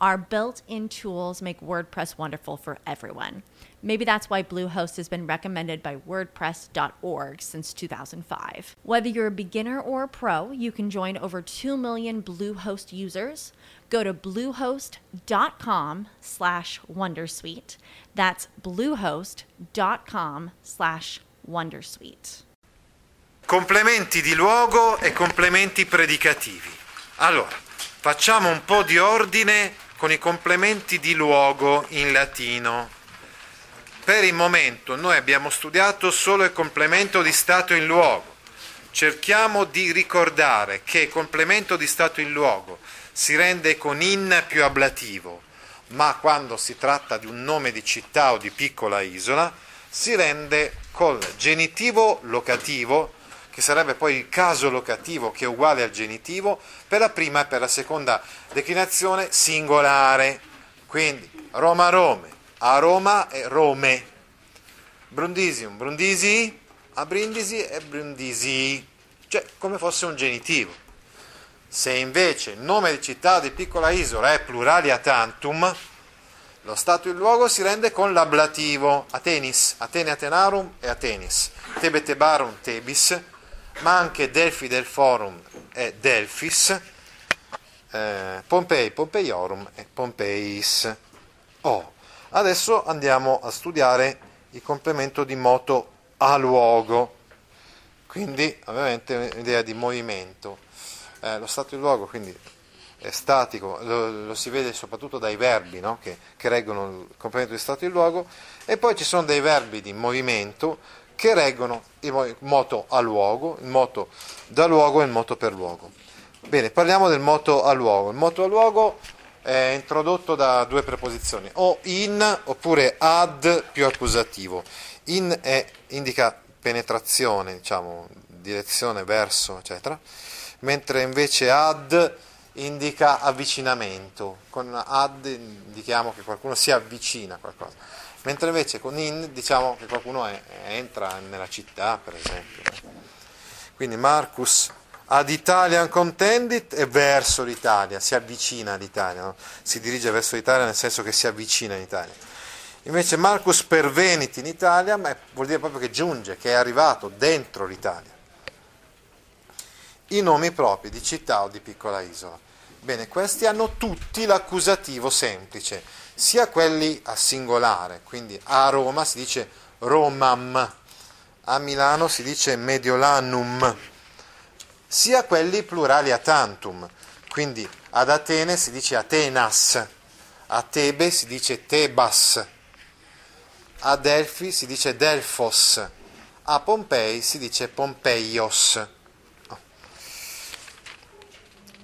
Our built in tools make WordPress wonderful for everyone. Maybe that's why Bluehost has been recommended by WordPress.org since 2005. Whether you're a beginner or a pro, you can join over 2 million Bluehost users. Go to bluehost.com slash Wondersuite. That's bluehost.com slash Wondersuite. Complementi di luogo e complementi predicativi. Allora, facciamo un po' di ordine con i complementi di luogo in latino. Per il momento noi abbiamo studiato solo il complemento di stato in luogo. Cerchiamo di ricordare che il complemento di stato in luogo si rende con in più ablativo, ma quando si tratta di un nome di città o di piccola isola si rende col genitivo locativo che sarebbe poi il caso locativo che è uguale al genitivo per la prima e per la seconda declinazione singolare. Quindi Roma Rome, a Roma è Rome, Brundisium, Brundisi, a Brindisi è Brundisi, cioè come fosse un genitivo. Se invece il nome di città di piccola isola è pluralia tantum, lo stato e il luogo si rende con l'ablativo Atenis, Atene Atenarum e Atenis, Tebe Tebarum Tebis, ma anche Delfi del Forum e Delfis, eh, Pompei Pompeiorum e Pompeis. Oh, adesso andiamo a studiare il complemento di moto a luogo, quindi ovviamente un'idea di movimento. Eh, lo stato di luogo quindi è statico, lo, lo si vede soprattutto dai verbi no? che, che reggono il complemento di stato di luogo e poi ci sono dei verbi di movimento che reggono il moto a luogo, il moto da luogo e il moto per luogo. Bene, parliamo del moto a luogo. Il moto a luogo è introdotto da due preposizioni, o in oppure ad più accusativo. In è, indica penetrazione, diciamo, direzione, verso, eccetera, mentre invece ad indica avvicinamento. Con ad indichiamo che qualcuno si avvicina a qualcosa mentre invece con in diciamo che qualcuno è, entra nella città, per esempio. Quindi Marcus ad Italian contendit è verso l'Italia, si avvicina all'Italia, no? si dirige verso l'Italia nel senso che si avvicina all'Italia. Invece Marcus pervenit in Italia, ma vuol dire proprio che giunge, che è arrivato dentro l'Italia. I nomi propri di città o di piccola isola. Bene, questi hanno tutti l'accusativo semplice sia quelli a singolare, quindi a Roma si dice Romam, a Milano si dice Mediolanum, sia quelli plurali a tantum, quindi ad Atene si dice Atenas, a Tebe si dice Tebas, a Delfi si dice Delfos, a Pompei si dice Pompeios.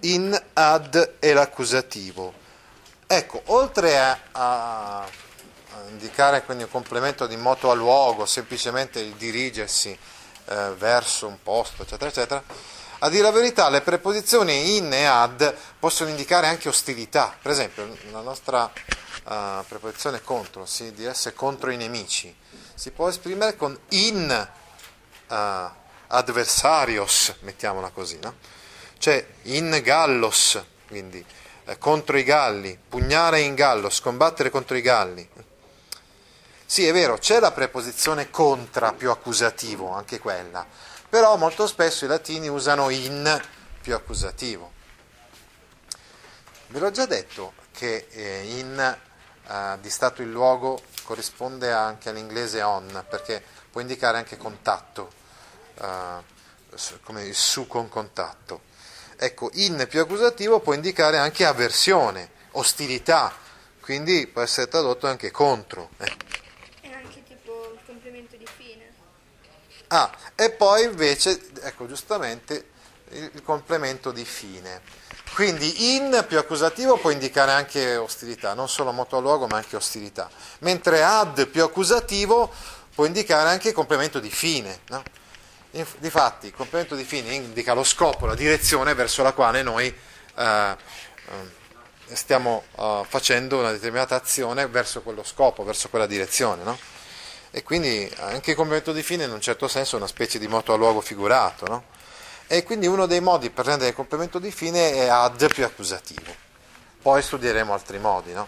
In ad è l'accusativo Ecco, oltre a, a indicare quindi un complemento di moto a luogo, semplicemente il dirigersi eh, verso un posto, eccetera, eccetera, a dire la verità le preposizioni in e ad possono indicare anche ostilità. Per esempio, la nostra uh, preposizione contro, si diresse contro i nemici, si può esprimere con in uh, adversarios, mettiamola così, no? Cioè in gallos, quindi eh, contro i galli, pugnare in gallo, scombattere contro i galli. Sì, è vero, c'è la preposizione contra più accusativo, anche quella, però molto spesso i latini usano in più accusativo. Ve l'ho già detto che eh, in eh, di stato il luogo corrisponde anche all'inglese on, perché può indicare anche contatto, eh, come il su con contatto. Ecco, in più accusativo può indicare anche avversione, ostilità, quindi può essere tradotto anche contro. Eh. E anche tipo il complemento di fine. Ah, e poi invece, ecco giustamente, il, complemento di fine. Quindi in più accusativo può indicare anche ostilità, non solo moto a luogo ma anche ostilità, mentre ad più accusativo può indicare anche complemento di fine. No? Difatti, il complemento di fine indica lo scopo, la direzione verso la quale noi eh, eh, stiamo eh, facendo una determinata azione verso quello scopo, verso quella direzione. No? E quindi anche il complemento di fine in un certo senso è una specie di moto a luogo figurato. No? E quindi uno dei modi per rendere il complemento di fine è ad più accusativo. Poi studieremo altri modi, no?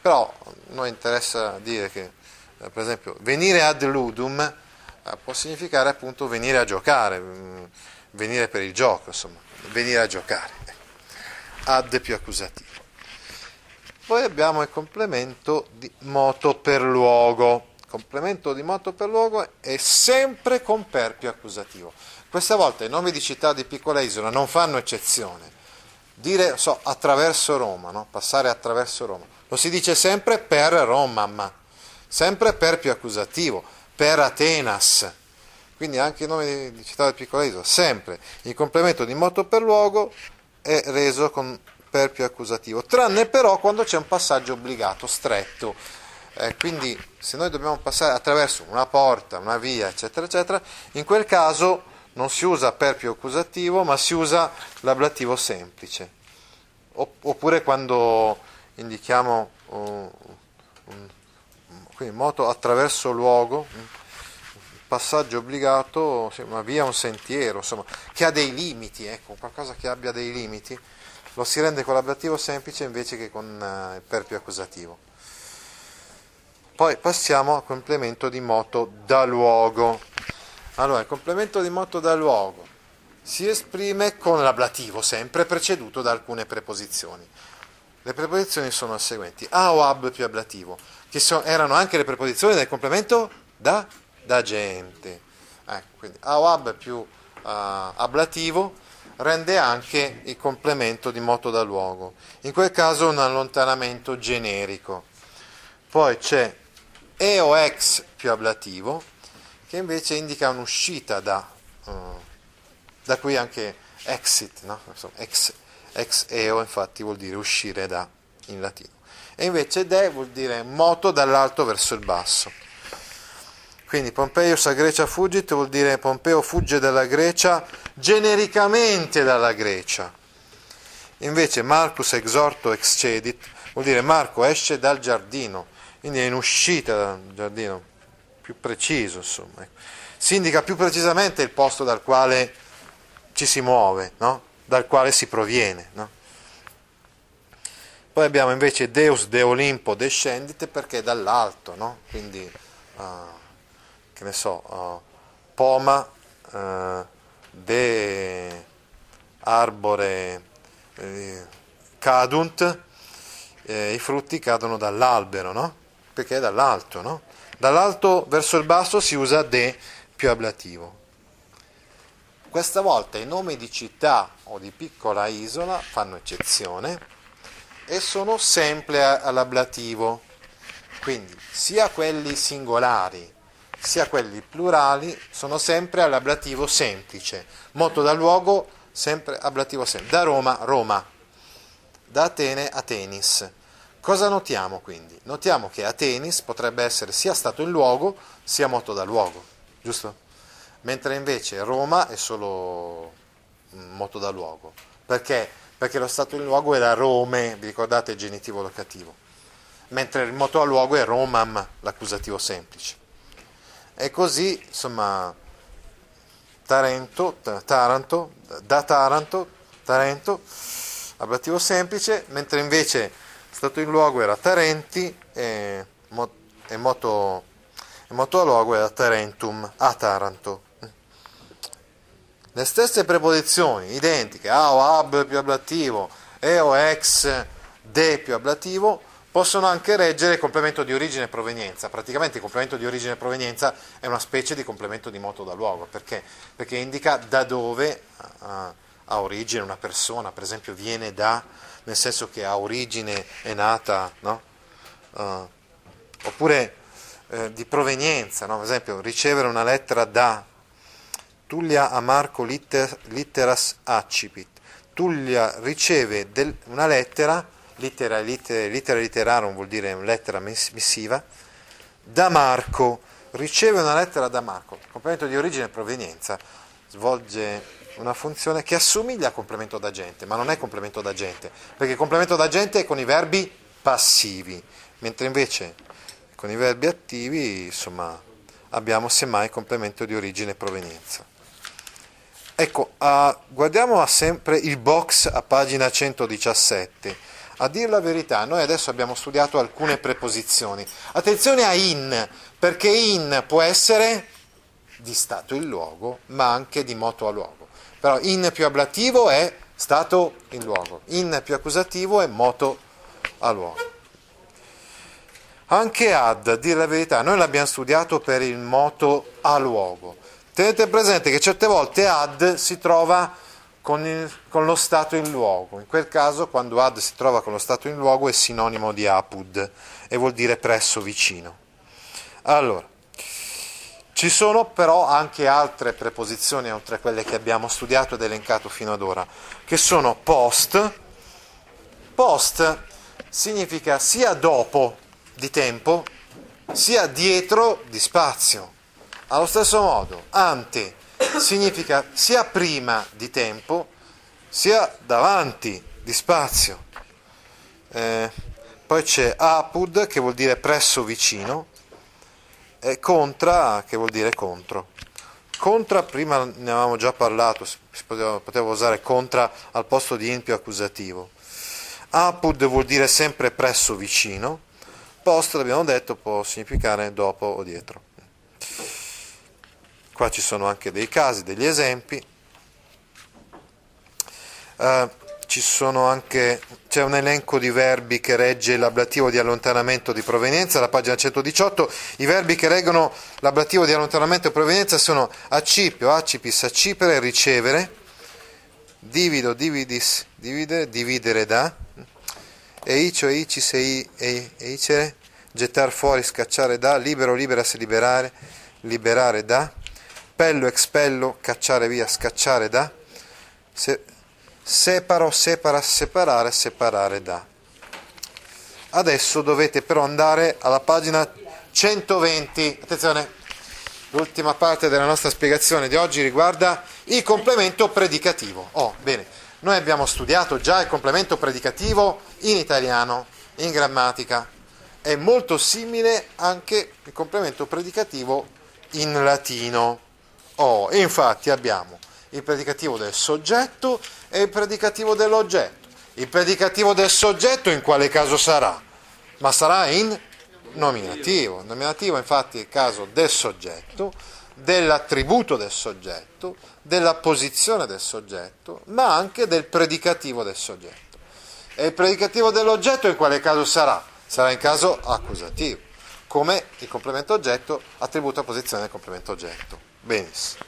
Però a noi interessa dire che, eh, per esempio, venire ad ludum può significare appunto venire a giocare, mm, venire per il gioco, insomma, venire a giocare. Ad più accusativo. Poi abbiamo il complemento di moto per luogo. Il complemento di moto per luogo è sempre con per più accusativo. Questa volta i nomi di città di piccola isola non fanno eccezione. Dire so, attraverso Roma, no? passare attraverso Roma, lo si dice sempre per Romam, sempre per più accusativo, per Atenas. Quindi anche i nomi di città di piccola isola, sempre il complemento di moto per luogo è reso con per più accusativo, tranne però quando c'è un passaggio obbligato, stretto. Eh, quindi se noi dobbiamo passare attraverso una porta, una via, eccetera, eccetera, in quel caso non si usa per più accusativo, ma si usa l'ablativo semplice. Oppure quando indichiamo un, un, quindi moto attraverso luogo, passaggio obbligato, una via, un sentiero, insomma, che ha dei limiti, ecco, qualcosa che abbia dei limiti, lo si rende con l'ablativo semplice invece che con uh, il per più accusativo. Poi passiamo al complemento di moto da luogo. Allora, il complemento di moto da luogo si esprime con l'ablativo, sempre preceduto da alcune preposizioni. Le preposizioni sono le seguenti: a o ab più ablativo, che so, erano anche le preposizioni del complemento da, da gente. Ecco, quindi a o ab più uh, ablativo rende anche il complemento di moto da luogo. In quel caso un allontanamento generico. Poi c'è e o ex più ablativo, che invece indica un'uscita da, uh, da qui anche exit, no? ex, ex eo infatti vuol dire uscire da in latino. E invece de vuol dire moto dall'alto verso il basso. Quindi Pompeius a Grecia fugit vuol dire Pompeo fugge dalla Grecia genericamente dalla Grecia. Invece Marcus exorto excedit vuol dire Marco esce dal giardino, quindi è in uscita dal giardino, più preciso, insomma. Si indica più precisamente il posto dal quale ci si muove, no? dal quale si proviene. No? Poi abbiamo invece Deus de Olimpo descendite perché è dall'alto, no? quindi uh, che ne so, uh, poma uh, de arbore eh, cadunt, eh, i frutti cadono dall'albero, no? perché è dall'alto. No? Dall'alto verso il basso si usa de più ablativo. Questa volta i nomi di città o di piccola isola fanno eccezione e sono sempre all'ablativo. Quindi sia quelli singolari sia quelli plurali sono sempre all'ablativo semplice. Moto da luogo sempre ablativo semplice. Da Roma, Roma. Da Atene, Atenis. Cosa notiamo quindi? Notiamo che Atenis potrebbe essere sia stato il luogo sia moto da luogo, giusto? Mentre invece Roma è solo moto da luogo. Perché? Perché lo stato in luogo era Rome, vi ricordate il genitivo locativo, mentre il moto a luogo è Romam, l'accusativo semplice. E così, insomma, Tarento, Taranto, da Taranto, Tarento, ablativo semplice, mentre invece stato in luogo era Tarenti e, e, moto, e moto a luogo era Tarentum, a Taranto. Le stesse preposizioni identiche, a o ab più ablativo, e o ex de più ablativo, possono anche reggere il complemento di origine e provenienza. Praticamente il complemento di origine e provenienza è una specie di complemento di moto da luogo, perché? Perché indica da dove ha, ha origine una persona, per esempio viene da nel senso che ha origine, è nata, no? uh, oppure eh, di provenienza, no? per esempio ricevere una lettera da Tullia a Marco litter, litteras accipit. Tullia riceve del, una lettera, littera, littera, littera litterarum vuol dire lettera missiva, da Marco, riceve una lettera da Marco, complemento di origine e provenienza, svolge una funzione che assomiglia a complemento d'agente, ma non è complemento d'agente, perché complemento d'agente è con i verbi passivi, mentre invece con i verbi attivi, insomma, abbiamo semmai complemento di origine e provenienza. Ecco, uh, guardiamo sempre il box a pagina 117. A dire la verità, noi adesso abbiamo studiato alcune preposizioni. Attenzione a in, perché in può essere di stato in luogo, ma anche di moto a luogo. Però in più ablativo è stato in luogo, in più accusativo è moto a luogo. Anche ad, a dire la verità, noi l'abbiamo studiato per il moto a luogo. Tenete presente che certe volte ad si trova con, il, con, lo stato in luogo. In quel caso, quando ad si trova con lo stato in luogo, è sinonimo di apud e vuol dire presso, vicino. Allora, ci sono però anche altre preposizioni, oltre a quelle che abbiamo studiato ed elencato fino ad ora, che sono post. Post significa sia dopo di tempo, sia dietro di spazio. Allo stesso modo, ante significa sia prima di tempo, sia davanti di spazio. Eh, poi c'è apud, che vuol dire presso vicino, e contra, che vuol dire contro. Contra, prima ne avevamo già parlato, si poteva, poteva usare contra al posto di in più accusativo. Apud vuol dire sempre presso vicino, post, l'abbiamo detto, può significare dopo o dietro. Qua ci sono anche dei casi, degli esempi. Uh, anche, c'è un elenco di verbi che regge l'ablativo di allontanamento di provenienza, alla pagina 118. I verbi che reggono l'ablativo di allontanamento di provenienza sono accipio, accipis, accipere, ricevere, divido, dividis, dividere, dividere da, eicio, eicis, eicere, gettar fuori, scacciare da, libero, liberas, liberare, liberare da, Expello, expello, cacciare via, scacciare da. Se, separo, separa, separare, separare da. Adesso dovete però andare alla pagina 120. Attenzione, l'ultima parte della nostra spiegazione di oggi riguarda il complemento predicativo. Oh, bene, noi abbiamo studiato già il complemento predicativo in italiano, in grammatica. È molto simile anche il complemento predicativo in latino. Oh, infatti abbiamo il predicativo del soggetto e il predicativo dell'oggetto. Il predicativo del soggetto in quale caso sarà? Ma sarà in nominativo. Nominativo infatti è il caso del soggetto, dell'attributo del soggetto, della posizione del soggetto, ma anche del predicativo del soggetto. E il predicativo dell'oggetto in quale caso sarà? Sarà in caso accusativo, come il complemento oggetto, attributo a posizione del complemento oggetto. Benissimo.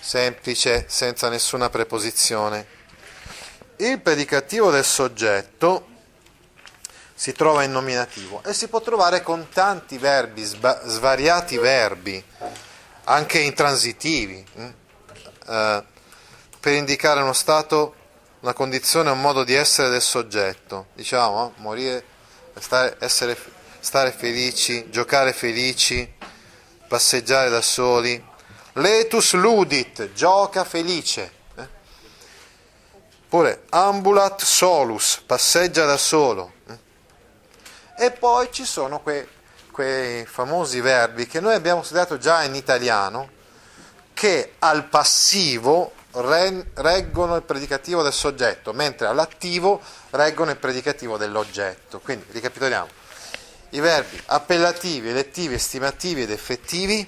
Semplice, senza nessuna preposizione. Il predicativo del soggetto si trova in nominativo e si può trovare con tanti verbi, svariati verbi, anche intransitivi, hm? eh, per indicare uno stato, una condizione, un modo di essere del soggetto. Diciamo, morire, stare, essere, stare felici, giocare felici, passeggiare da soli. Letus ludit, gioca felice. Eh? Pure ambulat solus, passeggia da solo. Eh? E poi ci sono quei, quei famosi verbi che noi abbiamo studiato già in italiano, che al passivo reggono il predicativo del soggetto, mentre all'attivo reggono il predicativo dell'oggetto. Quindi ricapitoliamo i verbi appellativi, elettivi, estimativi ed effettivi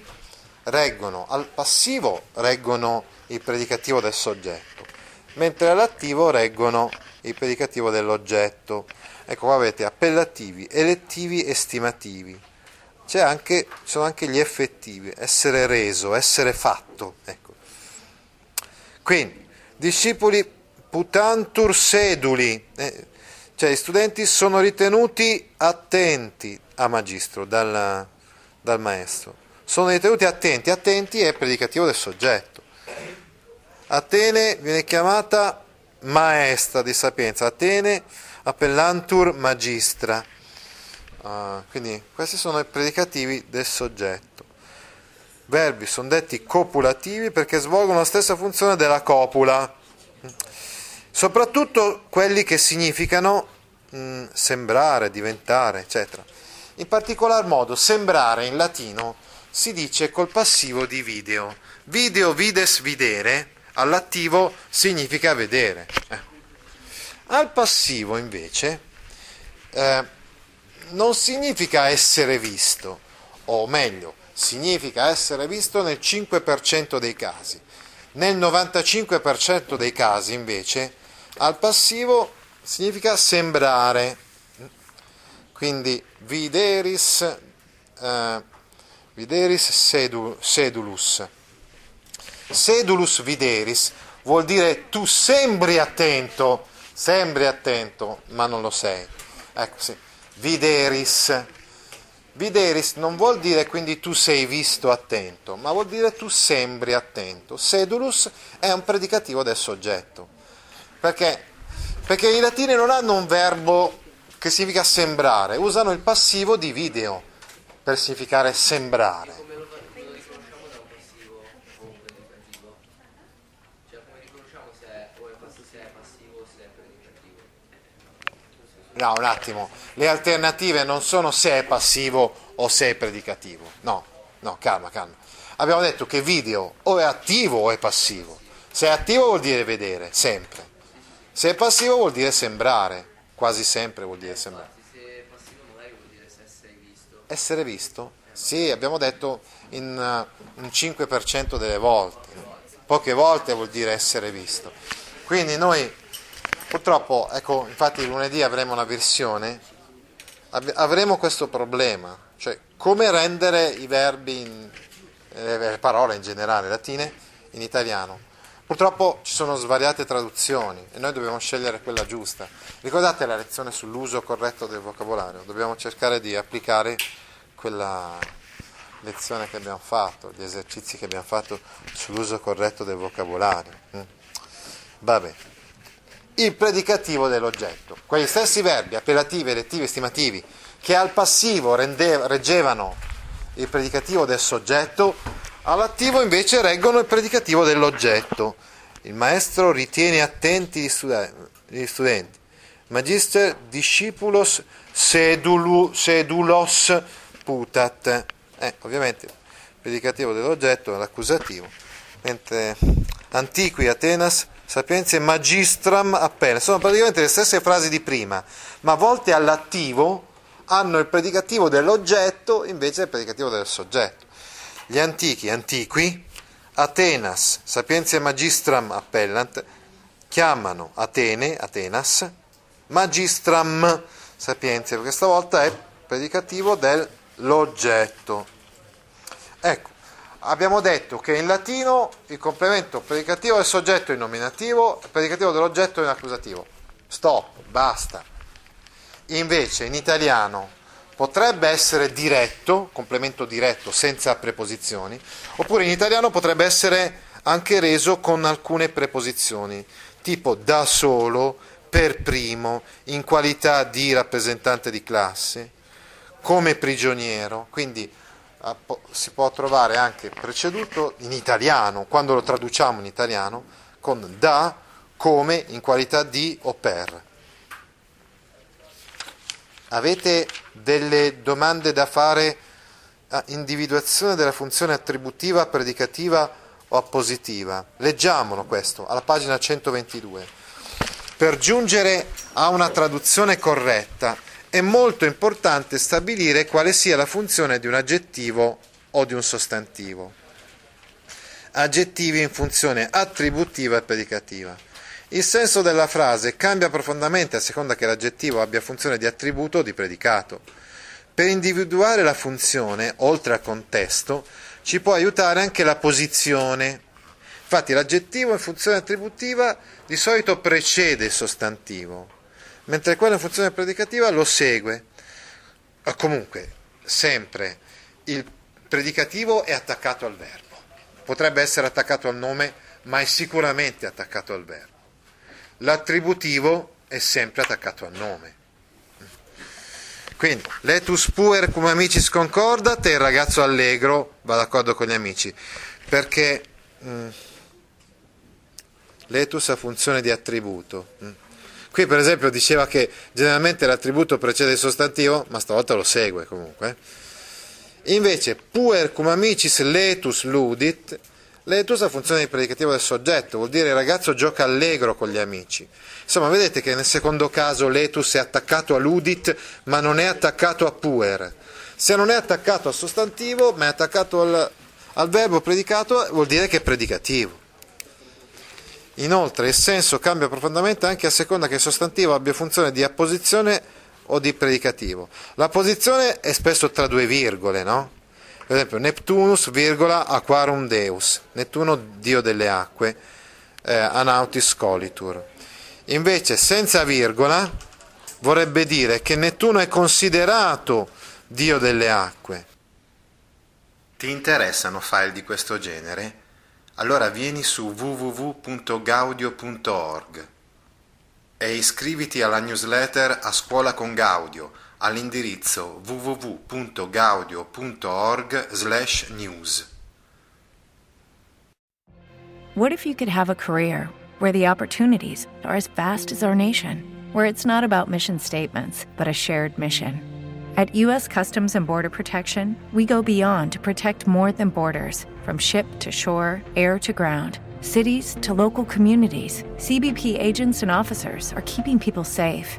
reggono al passivo reggono il predicativo del soggetto, mentre all'attivo reggono il predicativo dell'oggetto. Ecco qua avete appellativi, elettivi, estimativi. C'è anche, sono anche gli effettivi, essere reso, essere fatto. Ecco. Quindi, discepoli putantur seduli. Eh, Cioè, gli studenti sono ritenuti attenti a magistro dal, dal maestro. Sono ritenuti attenti, attenti è predicativo del soggetto. Atene viene chiamata maestra di sapienza, Atene appellantur magistra. Uh, quindi questi sono i predicativi del soggetto. Verbi sono detti copulativi perché svolgono la stessa funzione della copula, soprattutto quelli che significano mh, mm, sembrare, diventare, eccetera. In particolar modo, sembrare in latino si dice col passivo di video. Video, vides, videre, all'attivo significa vedere. Eh. Al passivo invece eh, non significa essere visto, o meglio, significa essere visto nel 5% dei casi. Nel 95% dei casi invece al passivo significa sembrare. Quindi videris, eh, videris sedulus. Sedulus videris vuol dire tu sembri attento, sembri attento, ma non lo sei. Ecco sì. Videris. Videris non vuol dire quindi tu sei visto attento, ma vuol dire tu sembri attento. Sedulus è un predicativo del soggetto. Perché? Perché i latini non hanno un verbo che significa sembrare, usano il passivo di video per significare sembrare. No, un attimo, le alternative non sono se è passivo o se è predicativo. No, no, calma, calma. Abbiamo detto che video o è attivo o è passivo. Se è attivo vuol dire vedere, sempre. Se è passivo vuol dire sembrare, quasi sempre vuol dire sembrare. Se è passivo magari vuol dire essere visto. Essere visto? Sì, abbiamo detto in uh, un 5% delle volte. Poche volte vuol dire essere visto. Quindi noi Purtroppo, ecco, infatti lunedì avremo una versione, avremo questo problema, cioè come rendere i verbi, in, eh, le parole in generale latine, in italiano. Purtroppo ci sono svariate traduzioni e noi dobbiamo scegliere quella giusta. Ricordate la lezione sull'uso corretto del vocabolario? Dobbiamo cercare di applicare quella lezione che abbiamo fatto, gli esercizi che abbiamo fatto sull'uso corretto del vocabolario. Mm. Vabbè il predicativo dell'oggetto. Quegli stessi verbi, appellativi, elettivi, estimativi, che al passivo rende, reggevano il predicativo del soggetto, all'attivo invece reggono il predicativo dell'oggetto. Il maestro ritiene attenti gli, studen- gli studenti. Magister discipulos sedulu, sedulos putat. Eh, ovviamente il predicativo dell'oggetto è l'accusativo, mentre antiqui Atenas sapienze magistram appena. Sono praticamente le stesse frasi di prima, ma volte all'attivo hanno il predicativo dell'oggetto invece il predicativo del soggetto. Gli antichi, antiqui, Atenas, sapienze magistram appellant, chiamano Atene, Atenas, magistram, sapienze, perché stavolta è predicativo dell'oggetto. Ecco, abbiamo detto che in latino il complemento predicativo del soggetto è in nominativo, predicativo dell'oggetto è in accusativo. Stop, basta. Invece in italiano potrebbe essere diretto, complemento diretto senza preposizioni, oppure in italiano potrebbe essere anche reso con alcune preposizioni, tipo da solo, per primo, in qualità di rappresentante di classe, come prigioniero, quindi Ah, si può trovare anche preceduto in italiano, quando lo traduciamo in italiano, con da come in qualità di o per. Avete delle domande da fare a individuazione della funzione attributiva, predicativa o appositiva? Leggiamolo questo, alla pagina 122. Per giungere a una traduzione corretta, è molto importante stabilire quale sia la funzione di un aggettivo o di un sostantivo. Aggettivi in funzione attributiva e predicativa. Il senso della frase cambia profondamente a seconda che l'aggettivo abbia funzione di attributo o di predicato. Per individuare la funzione, oltre al contesto, ci può aiutare anche la posizione. Infatti l'aggettivo in funzione attributiva di solito precede il sostantivo mentre quello in funzione predicativa lo segue. Comunque, sempre il predicativo è attaccato al verbo. Potrebbe essere attaccato al nome, ma è sicuramente attaccato al verbo. L'attributivo è sempre attaccato al nome. Quindi, letus puer cum amicis concordat e il ragazzo allegro va d'accordo con gli amici, perché mh, mm, letus ha funzione di attributo. Mh. Mm. Qui per esempio diceva che generalmente l'attributo precede il sostantivo, ma stavolta lo segue comunque. Invece, puer cum amicis letus ludit, ha funzione di predicativo del soggetto, vuol dire il ragazzo gioca allegro con gli amici. Insomma, vedete che nel secondo caso letus è attaccato a ludit, ma non è attaccato a puer. Se non è attaccato al sostantivo, ma è attaccato al, al verbo predicato, vuol dire che è predicativo. Inoltre il senso cambia profondamente anche a seconda che il sostantivo abbia funzione di apposizione o di predicativo. La posizione è spesso tra due virgole, no? Per esempio, Neptunus, virgola, aquarum deus, Nettuno, dio delle acque, eh, anautis colitur. Invece senza virgola vorrebbe dire che Nettuno è considerato Dio delle acque. Ti interessano file di questo genere? Allora vieni su www.gaudio.org e iscriviti alla newsletter A Scuola con Gaudio all'indirizzo www.gaudio.org/news. What if you could have a career where the opportunities are as vast as our nation, where it's not about mission statements, but a shared mission. At U.S. Customs and Border Protection, we go beyond to protect more than borders from ship to shore, air to ground, cities to local communities. CBP agents and officers are keeping people safe.